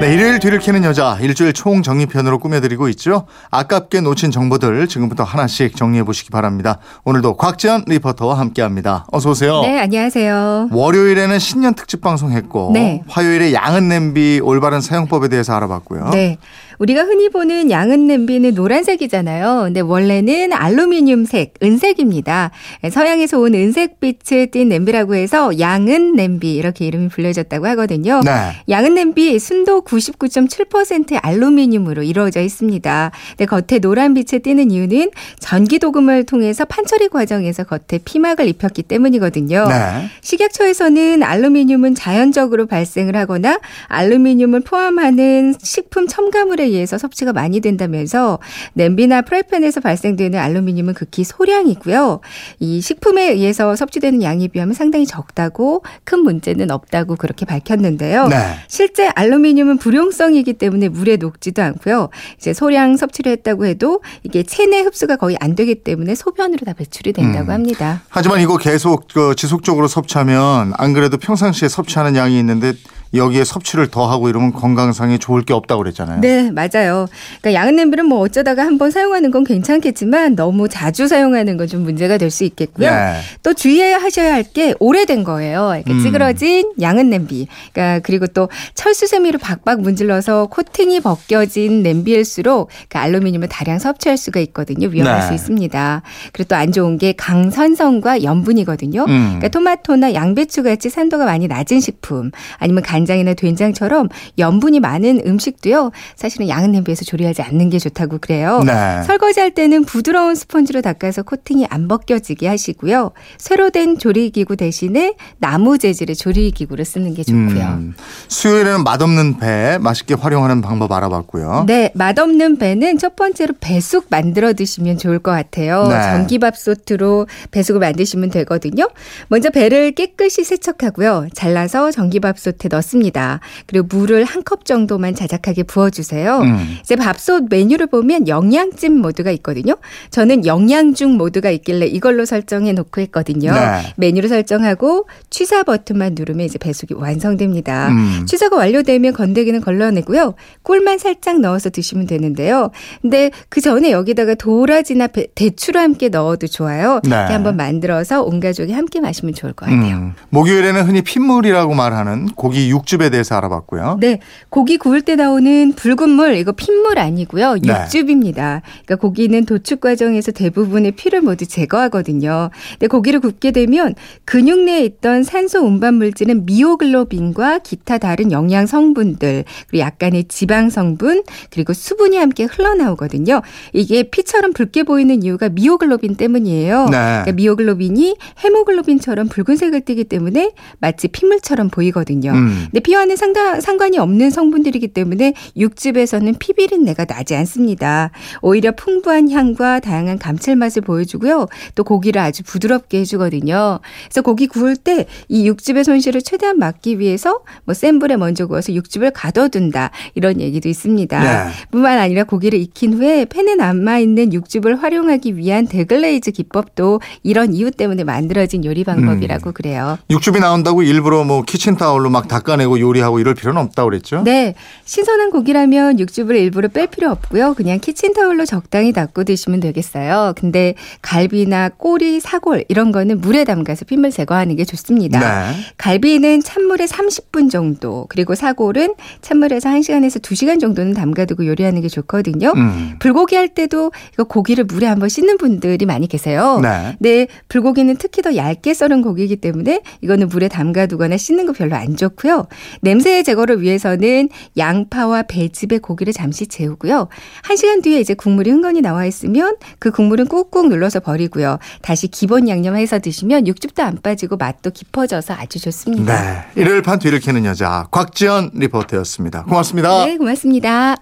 네, 일요일 뒤를 캐는 여자 일주일 총정리편으로 꾸며드리고 있죠. 아깝게 놓친 정보들 지금부터 하나씩 정리해 보시기 바랍니다. 오늘도 곽지연 리포터와 함께합니다. 어서 오세요. 네, 안녕하세요. 월요일에는 신년 특집 방송했고 네. 화요일에 양은 냄비 올바른 사용법에 대해서 알아봤고요. 네. 우리가 흔히 보는 양은 냄비는 노란색이잖아요. 근데 원래는 알루미늄색, 은색입니다. 서양에서 온 은색빛을 띤 냄비라고 해서 양은 냄비 이렇게 이름이 불려졌다고 하거든요. 네. 양은 냄비 순도 99.7%의 알루미늄으로 이루어져 있습니다. 근데 겉에 노란 빛을 띠는 이유는 전기 도금을 통해서 판처리 과정에서 겉에 피막을 입혔기 때문이거든요. 네. 식약처에서는 알루미늄은 자연적으로 발생을 하거나 알루미늄을 포함하는 식품 첨가물에 의해서 섭취가 많이 된다면서 냄비나 프라이팬에서 발생되는 알루미늄은 극히 소량이고요. 이 식품에 의해서 섭취되는 양에 비하면 상당히 적다고 큰 문제는 없다고 그렇게 밝혔는데요. 네. 실제 알루미늄은 불용성이기 때문에 물에 녹지도 않고요. 이제 소량 섭취를 했다고 해도 이게 체내 흡수가 거의 안 되기 때문에 소변으로 다 배출이 된다고 음. 합니다. 하지만 이거 계속 그 지속적으로 섭취하면 안 그래도 평상시에 섭취하는 양이 있는데 여기에 섭취를 더 하고 이러면 건강상에 좋을 게 없다고 그랬잖아요. 네, 맞아요. 그러니까 양은 냄비를 뭐 어쩌다가 한번 사용하는 건 괜찮겠지만 너무 자주 사용하는 건 좀 문제가 될 수 있겠고요. 네. 또 주의하셔야 할 게 오래된 거예요. 이렇게 음. 찌그러진 양은 냄비. 그러니까 그리고 또 철수 세미로 박박 문질러서 코팅이 벗겨진 냄비일수록 그 알루미늄을 다량 섭취할 수가 있거든요. 위험할 네. 수 있습니다. 그리고 또 안 좋은 게 강선성과 염분이거든요. 음. 그러니까 토마토나 양배추 같이 산도가 많이 낮은 식품 아니면 간 장이나 된장처럼 염분이 많은 음식도요. 사실은 양은 냄비에서 조리하지 않는 게 좋다고 그래요. 네. 설거지할 때는 부드러운 스펀지로 닦아서 코팅이 안 벗겨지게 하시고요. 쇠로 된 조리기구 대신에 나무 재질의 조리기구를 쓰는 게 좋고요. 음, 수요일에는 맛없는 배 맛있게 활용하는 방법 알아봤고요. 네, 맛없는 배는 첫 번째로 배숙 만들어 드시면 좋을 것 같아요. 네. 전기밥솥으로 배숙을 만드시면 되거든요. 먼저 배를 깨끗이 세척하고요. 잘라서 전기밥솥에 넣습니다. 그리고 물을 한 컵 정도만 자작하게 부어주세요. 음. 이제 밥솥 메뉴를 보면 영양찜 모드가 있거든요. 저는 영양중 모드가 있길래 이걸로 설정해 놓고 했거든요. 네. 메뉴를 설정하고 취사 버튼만 누르면 이제 배숙이 완성됩니다. 음. 취사가 완료되면 건더기는 걸러내고요. 꿀만 살짝 넣어서 드시면 되는데요. 근데 그 전에 여기다가 도라지나 배- 대추를 함께 넣어도 좋아요. 네. 이렇게 한번 만들어서 온 가족이 함께 마시면 좋을 것 같아요. 음. 목요일에는 흔히 핏물이라고 말하는 고기 육 즙에 대해서 알아봤고요. 네, 고기 구울 때 나오는 붉은 물 이거 핏물 아니고요 네. 육즙입니다. 그러니까 고기는 도축 과정에서 대부분의 피를 모두 제거하거든요. 근데 고기를 굽게 되면 근육 내에 있던 산소 운반 물질인 미오글로빈과 기타 다른 영양 성분들 그리고 약간의 지방 성분 그리고 수분이 함께 흘러나오거든요. 이게 피처럼 붉게 보이는 이유가 미오글로빈 때문이에요. 네. 그러니까 미오글로빈이 헤모글로빈처럼 붉은색을 띠기 때문에 마치 핏물처럼 보이거든요. 음. 근데 피와는 상당, 상관이 없는 성분들이기 때문에 육즙에서는 피비린내가 나지 않습니다. 오히려 풍부한 향과 다양한 감칠맛을 보여주고요. 또 고기를 아주 부드럽게 해주거든요. 그래서 고기 구울 때 이 육즙의 손실을 최대한 막기 위해서 뭐 센 불에 먼저 구워서 육즙을 가둬둔다 이런 얘기도 있습니다. 네. 뿐만 아니라 고기를 익힌 후에 팬에 남아 있는 육즙을 활용하기 위한 deglaze 기법도 이런 이유 때문에 만들어진 요리 방법이라고 그래요. 육즙이 나온다고 일부러 뭐 키친 타올로 막 닦아 내고 요리하고 이럴 필요는 없다고 그랬죠? 네. 신선한 고기라면 육즙을 일부러 뺄 필요 없고요. 그냥 키친타올로 적당히 닦고 드시면 되겠어요. 근데 갈비나 꼬리, 사골 이런 거는 물에 담가서 핏물 제거하는 게 좋습니다. 네. 갈비는 찬물에 30분 정도, 그리고 사골은 찬물에서 1시간에서 2시간 정도는 담가두고 요리하는 게 좋거든요. 음. 불고기 할 때도 이거 고기를 물에 한번 씻는 분들이 많이 계세요. 네. 네, 불고기는 특히 더 얇게 썰은 고기이기 때문에 이거는 물에 담가두거나 씻는 거 별로 안 좋고요. 냄새 제거를 위해서는 양파와 배즙에 고기를 잠시 재우고요. 한 시간 뒤에 이제 국물이 흥건히 나와 있으면 그 국물은 꾹꾹 눌러서 버리고요. 다시 기본 양념해서 드시면 육즙도 안 빠지고 맛도 깊어져서 아주 좋습니다. 네. 일요일 판 뒤를 캐는 여자 곽지연 리포터였습니다. 고맙습니다. 네, 고맙습니다.